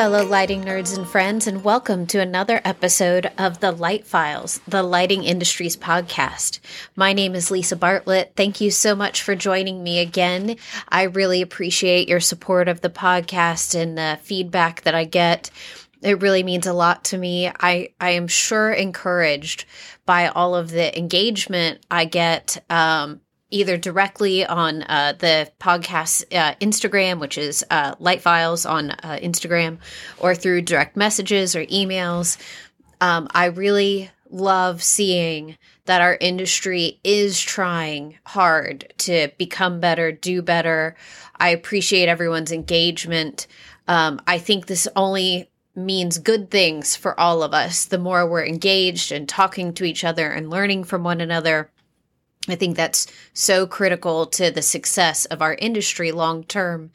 fellow lighting nerds and friends, and welcome to another episode of the Light Files, the lighting industry's podcast. My name is Lisa Bartlett. Thank you so much for joining me again. I really appreciate your support of the podcast and the feedback that I get. It really means a lot to me. I, I am sure encouraged by all of the engagement I get um, either directly on uh, the podcast uh, Instagram, which is uh, Light Files on uh, Instagram, or through direct messages or emails. Um, I really love seeing that our industry is trying hard to become better, do better. I appreciate everyone's engagement. Um, I think this only means good things for all of us. The more we're engaged and talking to each other and learning from one another, I think that's so critical to the success of our industry long term.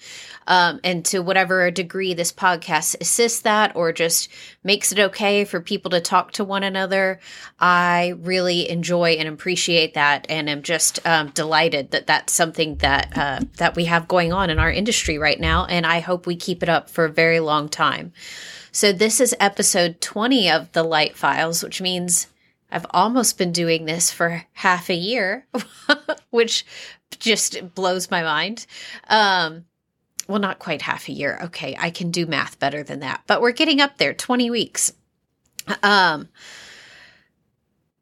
Um, and to whatever degree this podcast assists that or just makes it okay for people to talk to one another, I really enjoy and appreciate that. And am just um, delighted that that's something that, uh, that we have going on in our industry right now. And I hope we keep it up for a very long time. So, this is episode 20 of the Light Files, which means I've almost been doing this for half a year, which just blows my mind. Um, well, not quite half a year. Okay, I can do math better than that, but we're getting up there 20 weeks. Um,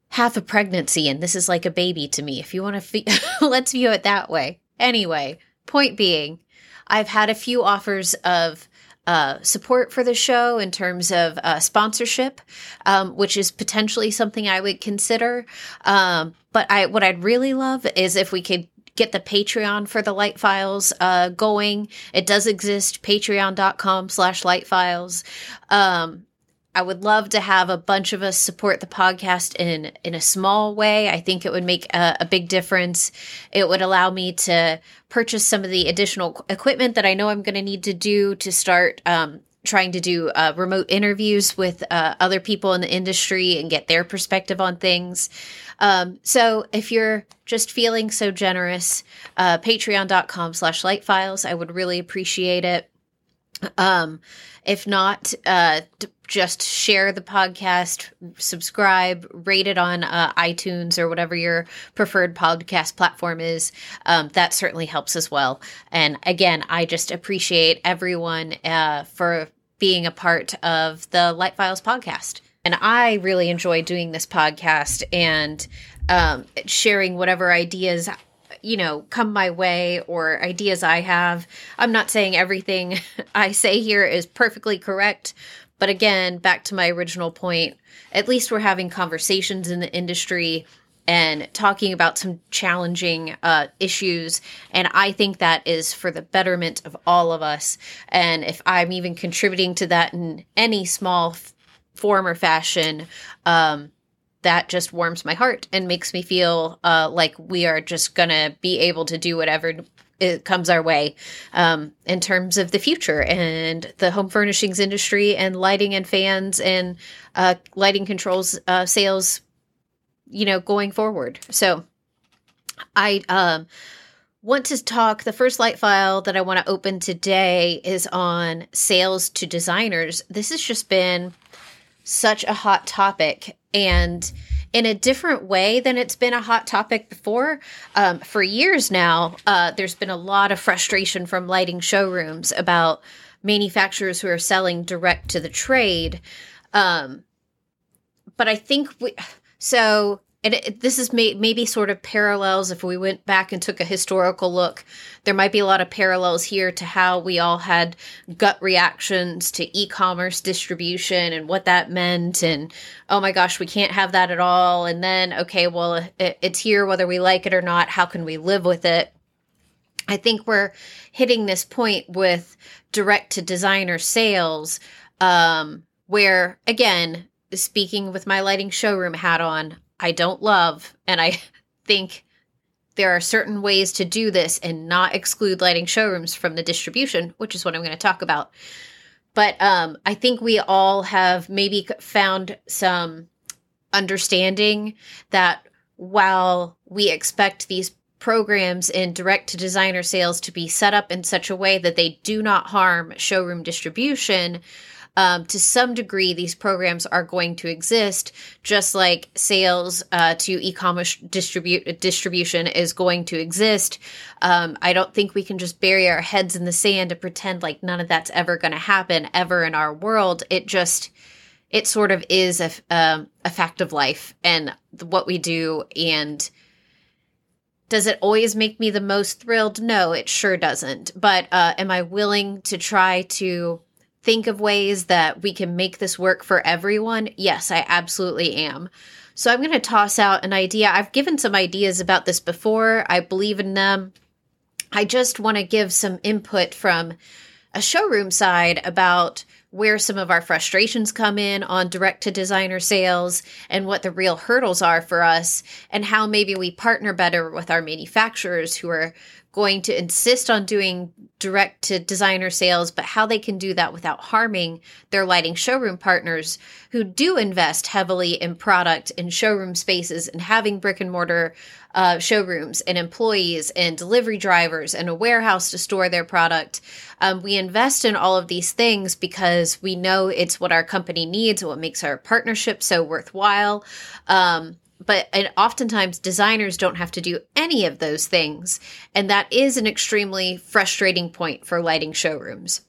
half a pregnancy, and this is like a baby to me. If you want to, fe- let's view it that way. Anyway, point being, I've had a few offers of uh, support for the show in terms of uh, sponsorship, um, which is potentially something I would consider. Um, but I, what I'd really love is if we could get the Patreon for the Light Files uh, going. It does exist, patreon.com slash light files. Um, I would love to have a bunch of us support the podcast in in a small way. I think it would make a, a, big difference. It would allow me to purchase some of the additional equipment that I know I'm going to need to do to start um, trying to do uh, remote interviews with uh, other people in the industry and get their perspective on things. Um, so if you're just feeling so generous, uh, patreon.com slash light files, I would really appreciate it. Um, if not, uh, just share the podcast, subscribe, rate it on uh, iTunes or whatever your preferred podcast platform is. Um, that certainly helps as well. And again, I just appreciate everyone uh, for being a part of the Light Files podcast. And I really enjoy doing this podcast and um, sharing whatever ideas you know, come my way or ideas I have. I'm not saying everything I say here is perfectly correct, but again, back to my original point, at least we're having conversations in the industry and talking about some challenging uh, issues. And I think that is for the betterment of all of us. And if I'm even contributing to that in any small f- form or fashion, um, that just warms my heart and makes me feel uh, like we are just gonna be able to do whatever it comes our way um, in terms of the future and the home furnishings industry and lighting and fans and uh, lighting controls uh, sales you know going forward. So i um, want to talk the first light file that i want to open today is on sales to designers. This has just been such a hot topic and in a different way than it's been a hot topic before. Um, for years now, uh, there's been a lot of frustration from lighting showrooms about manufacturers who are selling direct to the trade. Um, but I think we, so and it, this is may, maybe sort of parallels if we went back and took a historical look there might be a lot of parallels here to how we all had gut reactions to e-commerce distribution and what that meant and oh my gosh we can't have that at all. And then okay well it, it's here whether we like it or not. How can we live with it? I think we're hitting this point with direct to designer sales um, where again speaking with my lighting showroom hat on I don't love. And I think there are certain ways to do this and not exclude lighting showrooms from the distribution, which is what I'm going to talk about. But um, I think we all have maybe found some understanding that while we expect these programs in direct to designer sales to be set up in such a way that they do not harm showroom distribution, um, to some degree, these programs are going to exist, just like sales uh, to e-commerce distribute distribution is going to exist. Um, I don't think we can just bury our heads in the sand and pretend like none of that's ever going to happen ever in our world. It just it sort of is a, um, a fact of life and what we do and does it always make me the most thrilled no it sure doesn't but uh, am i willing to try to think of ways that we can make this work for everyone, yes, I absolutely am. So I'm going to toss out an idea. I've given some ideas about this before. I believe in them. I just want to give some input from a showroom side about where some of our frustrations come in on direct to designer sales and what the real hurdles are for us and how maybe we partner better with our manufacturers who are going to insist on doing direct to designer sales, but how they can do that without harming their lighting showroom partners who do invest heavily in product and showroom spaces and having brick and mortar uh, showrooms and employees and delivery drivers and a warehouse to store their product. Um, we invest in all of these things because we know it's what our company needs, what makes our partnership so worthwhile. Um, but and oftentimes designers don't have to do any of those things. And that is an extremely frustrating point for lighting showrooms.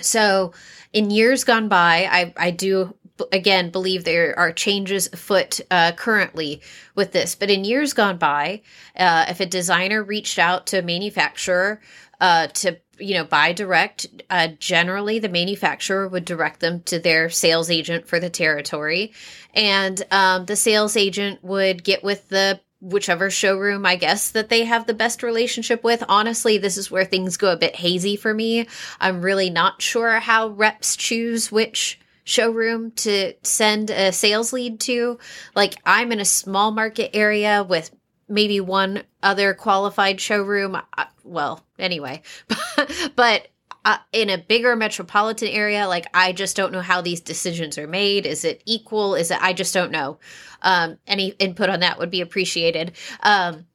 So in years gone by i i do again believe there are changes afoot uh, currently with this. But in years gone by uh, if a designer reached out to a manufacturer uh, to you know buy direct uh, generally the manufacturer would direct them to their sales agent for the territory and um, the sales agent would get with the whichever showroom I guess that they have the best relationship with. Honestly, this is where things go a bit hazy for me. I'm really not sure how reps choose which showroom to send a sales lead to. Like I'm in a small market area with maybe one other qualified showroom. Well, anyway, but uh, in a bigger metropolitan area, like I just don't know how these decisions are made. Is it equal? Is it? I just don't know. Um, any input on that would be appreciated. Um,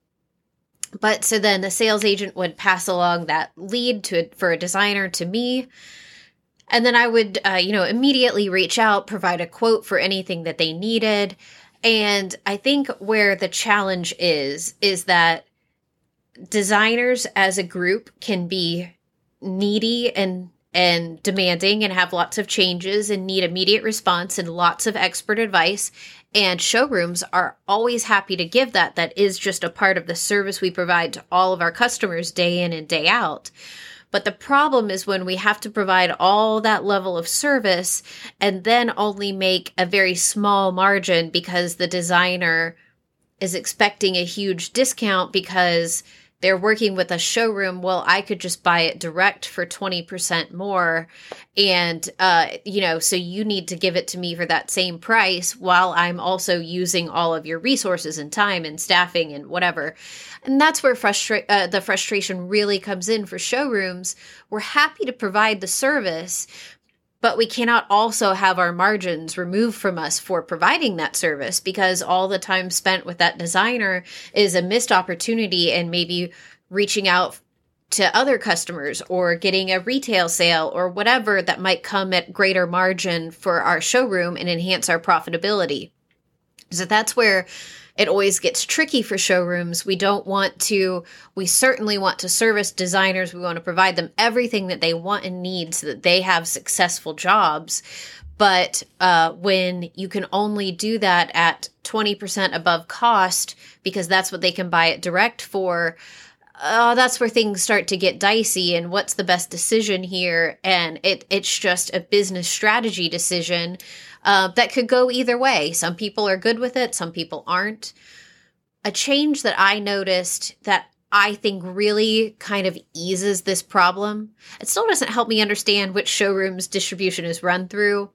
but so then the sales agent would pass along that lead to for a designer to me. And then I would, uh, you know, immediately reach out, provide a quote for anything that they needed. And I think where the challenge is, is that designers as a group can be needy and and demanding and have lots of changes and need immediate response and lots of expert advice. And showrooms are always happy to give that. That is just a part of the service we provide to all of our customers day in and day out but the problem is when we have to provide all that level of service and then only make a very small margin because the designer is expecting a huge discount because they're working with a showroom well i could just buy it direct for 20% more. And uh, you know so you need to give it to me for that same price while i'm also using all of your resources and time and staffing and whatever. And that's where frustra- uh, the frustration really comes in for showrooms. We're happy to provide the service but we cannot also have our margins removed from us for providing that service because all the time spent with that designer is a missed opportunity and maybe reaching out to other customers or getting a retail sale or whatever that might come at greater margin for our showroom and enhance our profitability. So that's where it always gets tricky for showrooms. We don't want to, we certainly want to service designers. We want to provide them everything that they want and need so that they have successful jobs. But uh, when you can only do that at 20% above cost because that's what they can buy it direct for, uh, that's where things start to get dicey and what's the best decision here and it it's just a business strategy decision uh, that could go either way. Some people are good with it, some people aren't. A change that I noticed that I think really kind of eases this problem. It still doesn't help me understand which showrooms distribution is run through,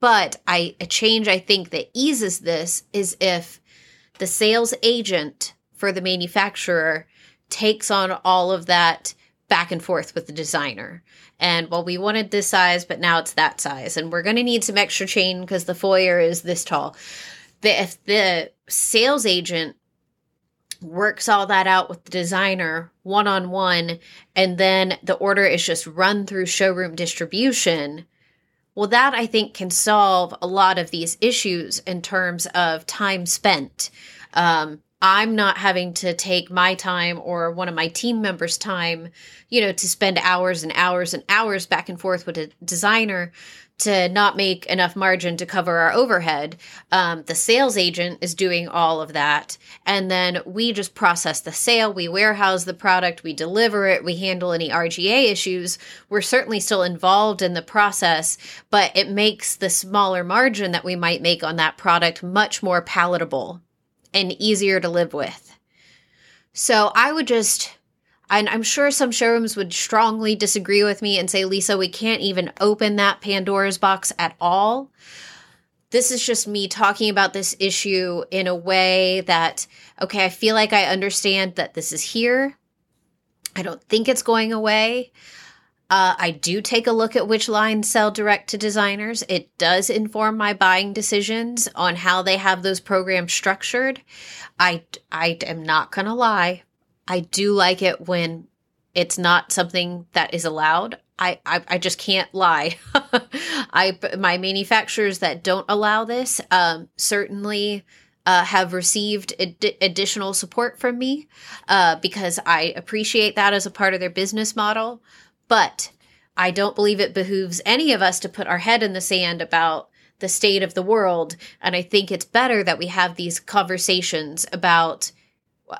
but I a change I think that eases this is if the sales agent for the manufacturer takes on all of that back and forth with the designer. And well, we wanted this size, but now it's that size. And we're going to need some extra chain because the foyer is this tall. The, if the sales agent works all that out with the designer one on one, and then the order is just run through showroom distribution. Well, that I think can solve a lot of these issues in terms of time spent. Um, I'm not having to take my time or one of my team members' time, you know, to spend hours and hours and hours back and forth with a designer to not make enough margin to cover our overhead. Um, the sales agent is doing all of that. And then we just process the sale, we warehouse the product, we deliver it, we handle any RGA issues. We're certainly still involved in the process, but it makes the smaller margin that we might make on that product much more palatable and easier to live with. So I would just and I'm sure some showrooms would strongly disagree with me and say, Lisa, we can't even open that Pandora's box at all. This is just me talking about this issue in a way that, okay, I feel like I understand that this is here. I don't think it's going away. Uh, I do take a look at which lines sell direct to designers. It does inform my buying decisions on how they have those programs structured. I, I am not going to lie. I do like it when it's not something that is allowed. I, I, I just can't lie. I my manufacturers that don't allow this um, certainly uh, have received ad- additional support from me uh, because I appreciate that as a part of their business model. But I don't believe it behooves any of us to put our head in the sand about the state of the world. And I think it's better that we have these conversations about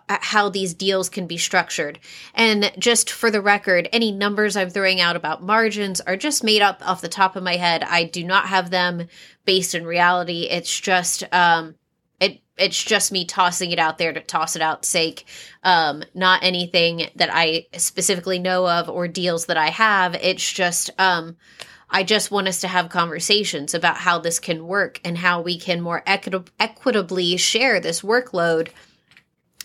how these deals can be structured. And just for the record, any numbers I'm throwing out about margins are just made up off the top of my head. I do not have them based in reality. It's just um it it's just me tossing it out there to toss it out sake. Um not anything that I specifically know of or deals that I have. It's just um I just want us to have conversations about how this can work and how we can more equitably share this workload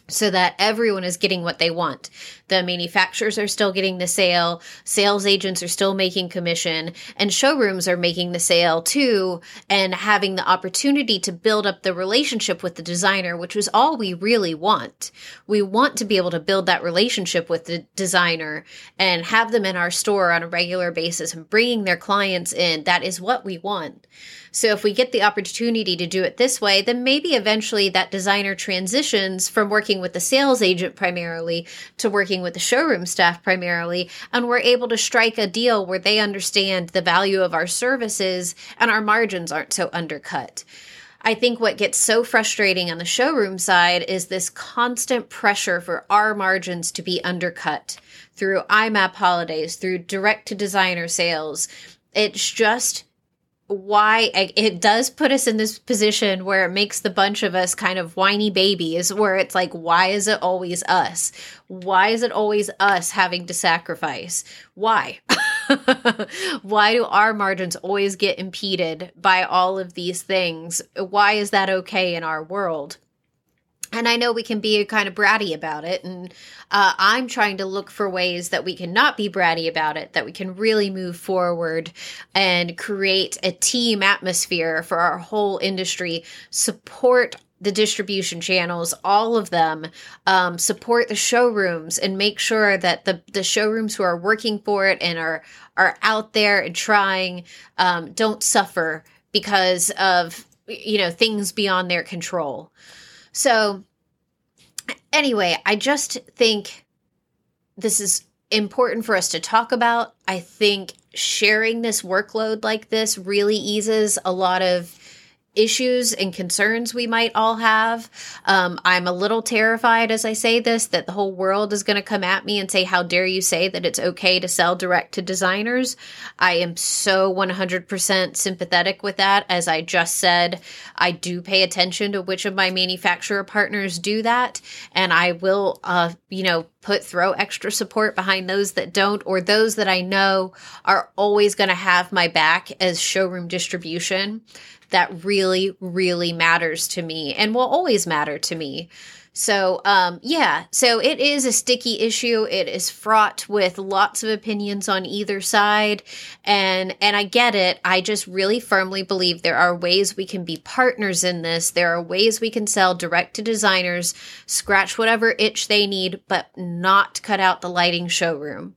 so that everyone is getting what they want. The manufacturers are still getting the sale, sales agents are still making commission, and showrooms are making the sale too, and having the opportunity to build up the relationship with the designer, which is all we really want. We want to be able to build that relationship with the designer and have them in our store on a regular basis and bringing their clients in. That is what we want. So if we get the opportunity to do it this way, then maybe eventually that designer transitions from working with the sales agent primarily to working with the showroom staff primarily. And we're able to strike a deal where they understand the value of our services and our margins aren't so undercut. I think what gets so frustrating on the showroom side is this constant pressure for our margins to be undercut through IMAP holidays, through direct to designer sales. It's just why it does put us in this position where it makes the bunch of us kind of whiny babies where it's like why is it always us? Why is it always us having to sacrifice? Why? Why do our margins always get impeded by all of these things? Why is that okay in our world and I know we can be kind of bratty about it. And uh, I'm trying to look for ways that we can not be bratty about it, that we can really move forward and create a team atmosphere for our whole industry, support the distribution channels, all of them, um, support the showrooms and make sure that the, the showrooms who are working for it and are, are out there and trying um, don't suffer because of, you know, things beyond their control. So, anyway, I just think this is important for us to talk about. I think sharing this workload like this really eases a lot of issues and concerns we might all have. Um, I'm a little terrified as I say this that the whole world is going to come at me and say, How dare you say that it's okay to sell direct to designers? I am so 100% sympathetic with that. As I just said, I do pay attention to which of my manufacturer partners do that. And I will, uh, you know, put throw extra support behind those that don't or those that I know are always going to have my back as showroom distribution that really, really matters to me and will always matter to me. So, um, yeah, so it is a sticky issue. It is fraught with lots of opinions on either side. And, and I get it. I just really firmly believe there are ways we can be partners in this. There are ways we can sell direct to designers, scratch whatever itch they need, but not cut out the lighting showroom.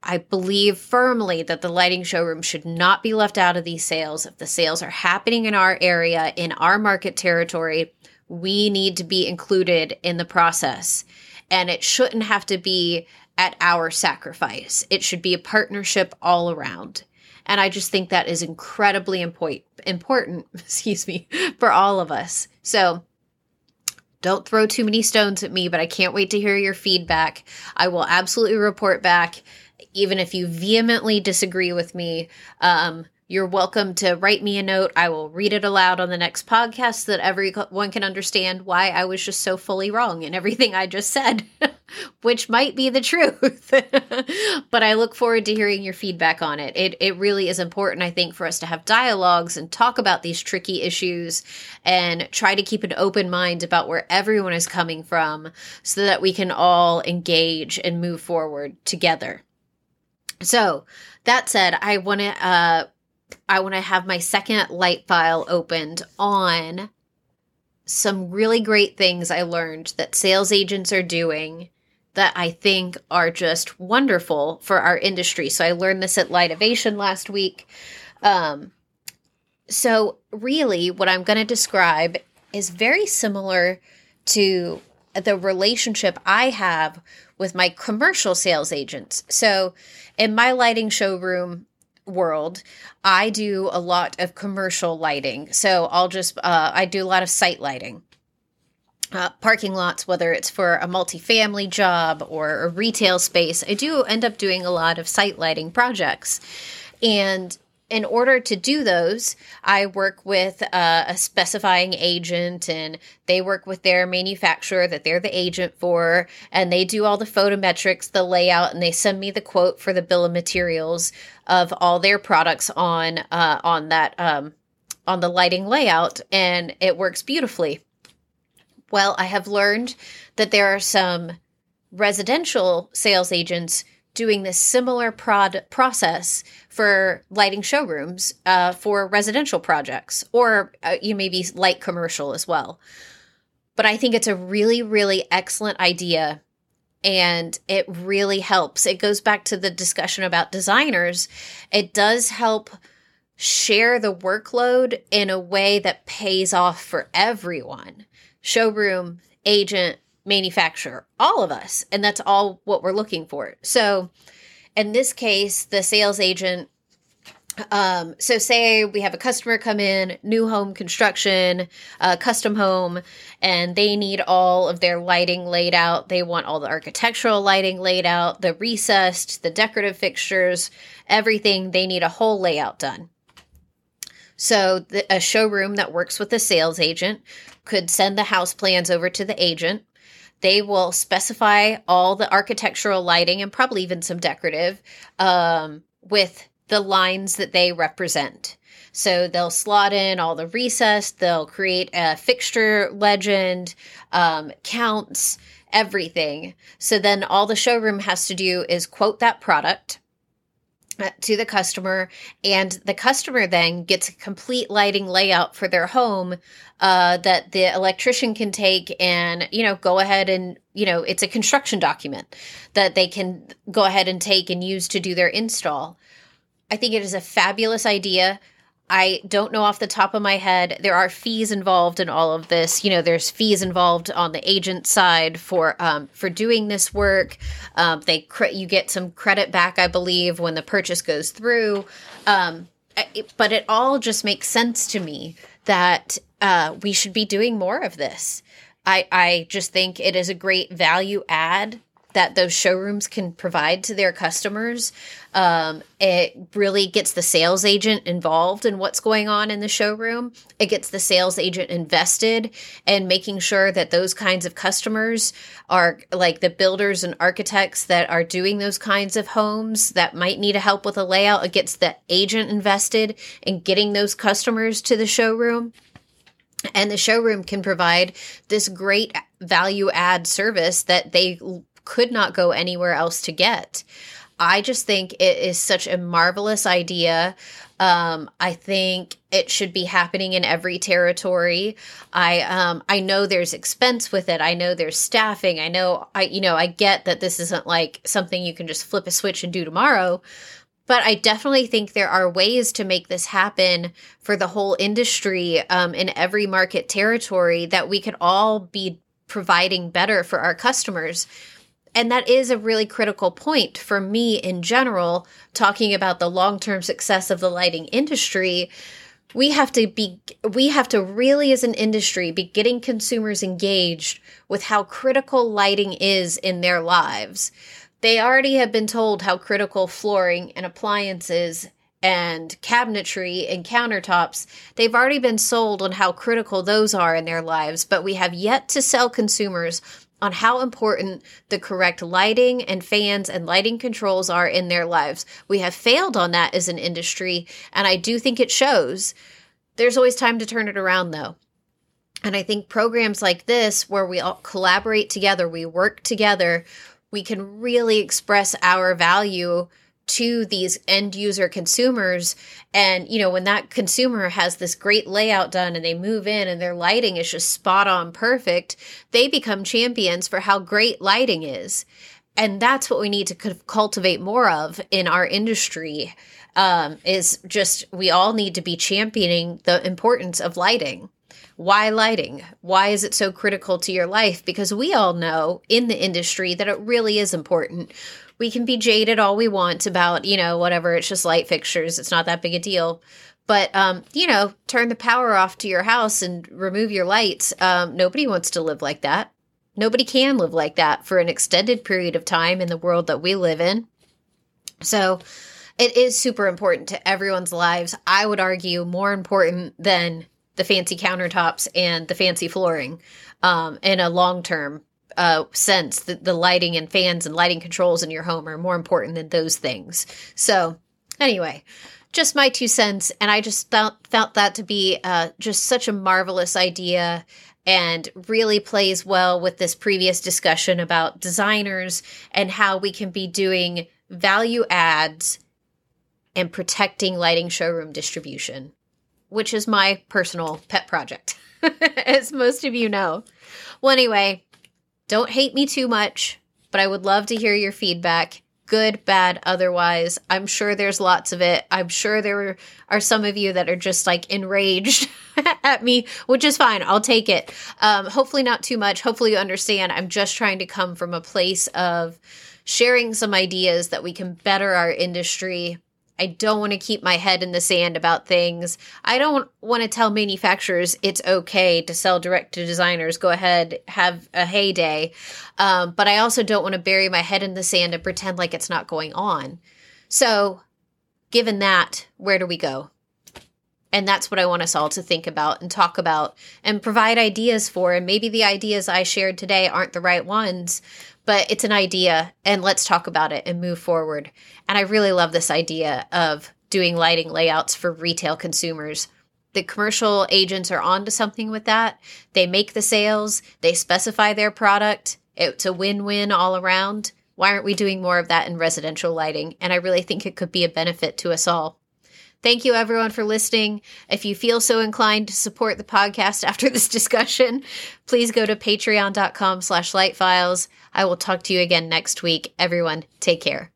I believe firmly that the lighting showroom should not be left out of these sales. If the sales are happening in our area, in our market territory, we need to be included in the process. And it shouldn't have to be at our sacrifice. It should be a partnership all around. And I just think that is incredibly important, excuse me, for all of us. So don't throw too many stones at me, but I can't wait to hear your feedback. I will absolutely report back, even if you vehemently disagree with me. Um, you're welcome to write me a note. I will read it aloud on the next podcast so that everyone can understand why I was just so fully wrong in everything I just said, which might be the truth. but I look forward to hearing your feedback on it. It it really is important I think for us to have dialogues and talk about these tricky issues and try to keep an open mind about where everyone is coming from so that we can all engage and move forward together. So, that said, I want to uh I want to have my second light file opened on some really great things I learned that sales agents are doing that I think are just wonderful for our industry. So I learned this at Lightovation last week. Um, so, really, what I'm going to describe is very similar to the relationship I have with my commercial sales agents. So, in my lighting showroom, world, I do a lot of commercial lighting. So I'll just, uh, I do a lot of site lighting. Uh, parking lots, whether it's for a multifamily job or a retail space, I do end up doing a lot of site lighting projects. And in order to do those, I work with uh, a specifying agent and they work with their manufacturer that they're the agent for. And they do all the photometrics, the layout, and they send me the quote for the bill of materials of all their products on uh, on that um, on the lighting layout. And it works beautifully. Well, I have learned that there are some residential sales agents doing this similar prod process for lighting showrooms uh, for residential projects, or uh, you maybe light commercial as well. But I think it's a really, really excellent idea. And it really helps. It goes back to the discussion about designers. It does help share the workload in a way that pays off for everyone showroom, agent, manufacturer, all of us. And that's all what we're looking for. So in this case, the sales agent um, so say we have a customer come in, new home construction, uh, custom home, and they need all of their lighting laid out. They want all the architectural lighting laid out, the recessed, the decorative fixtures, everything. They need a whole layout done. So the, a showroom that works with the sales agent could send the house plans over to the agent. They will specify all the architectural lighting and probably even some decorative um, with the lines that they represent. So they'll slot in all the recess, they'll create a fixture legend, um, counts, everything. So then all the showroom has to do is quote that product to the customer and the customer then gets a complete lighting layout for their home uh, that the electrician can take and you know go ahead and you know it's a construction document that they can go ahead and take and use to do their install. I think it is a fabulous idea I don't know off the top of my head. There are fees involved in all of this. You know, there's fees involved on the agent side for um, for doing this work. Um, they cre- you get some credit back, I believe, when the purchase goes through. Um, it, but it all just makes sense to me that uh, we should be doing more of this. I I just think it is a great value add that those showrooms can provide to their customers. Um, it really gets the sales agent involved in what's going on in the showroom. It gets the sales agent invested in making sure that those kinds of customers are like the builders and architects that are doing those kinds of homes that might need a help with a layout. It gets the agent invested in getting those customers to the showroom. And the showroom can provide this great value add service that they could not go anywhere else to get. I just think it is such a marvelous idea. Um, I think it should be happening in every territory. I um, I know there's expense with it. I know there's staffing. I know I you know I get that this isn't like something you can just flip a switch and do tomorrow. But I definitely think there are ways to make this happen for the whole industry um, in every market territory that we could all be providing better for our customers. And that is a really critical point for me in general, talking about the long term success of the lighting industry. We have to be, we have to really, as an industry, be getting consumers engaged with how critical lighting is in their lives. They already have been told how critical flooring and appliances and cabinetry and countertops, they've already been sold on how critical those are in their lives, but we have yet to sell consumers on how important the correct lighting and fans and lighting controls are in their lives. We have failed on that as an industry, and I do think it shows. There's always time to turn it around, though. And I think programs like this, where we all collaborate together, we work together, we can really express our value to these end user consumers and you know when that consumer has this great layout done and they move in and their lighting is just spot on perfect they become champions for how great lighting is and that's what we need to cultivate more of in our industry um, is just we all need to be championing the importance of lighting why lighting? Why is it so critical to your life? Because we all know in the industry that it really is important we can be jaded all we want about, you know, whatever, it's just light fixtures. It's not that big a deal. But, um, you know, turn the power off to your house and remove your lights. Um, nobody wants to live like that. Nobody can live like that for an extended period of time in the world that we live in. So it is super important to everyone's lives. I would argue more important than the fancy countertops and the fancy flooring um, in a long term uh, sense that the lighting and fans and lighting controls in your home are more important than those things. So, anyway, just my two cents, and I just felt felt that to be uh, just such a marvelous idea and really plays well with this previous discussion about designers and how we can be doing value adds and protecting lighting showroom distribution, which is my personal pet project, as most of you know. Well, anyway, don't hate me too much, but I would love to hear your feedback. Good, bad, otherwise. I'm sure there's lots of it. I'm sure there are some of you that are just like enraged at me, which is fine. I'll take it. Um, hopefully, not too much. Hopefully, you understand. I'm just trying to come from a place of sharing some ideas that we can better our industry I don't want to keep my head in the sand about things. I don't want to tell manufacturers it's okay to sell direct to designers. Go ahead, have a heyday. Um, but I also don't want to bury my head in the sand and pretend like it's not going on. So, given that, where do we go? And that's what I want us all to think about and talk about and provide ideas for. And maybe the ideas I shared today aren't the right ones, but it's an idea and let's talk about it and move forward. And I really love this idea of doing lighting layouts for retail consumers. The commercial agents are onto something with that. They make the sales, they specify their product. It's a win win all around. Why aren't we doing more of that in residential lighting? And I really think it could be a benefit to us all. Thank you everyone for listening. If you feel so inclined to support the podcast after this discussion, please go to patreon.com slash lightfiles. I will talk to you again next week. Everyone, take care.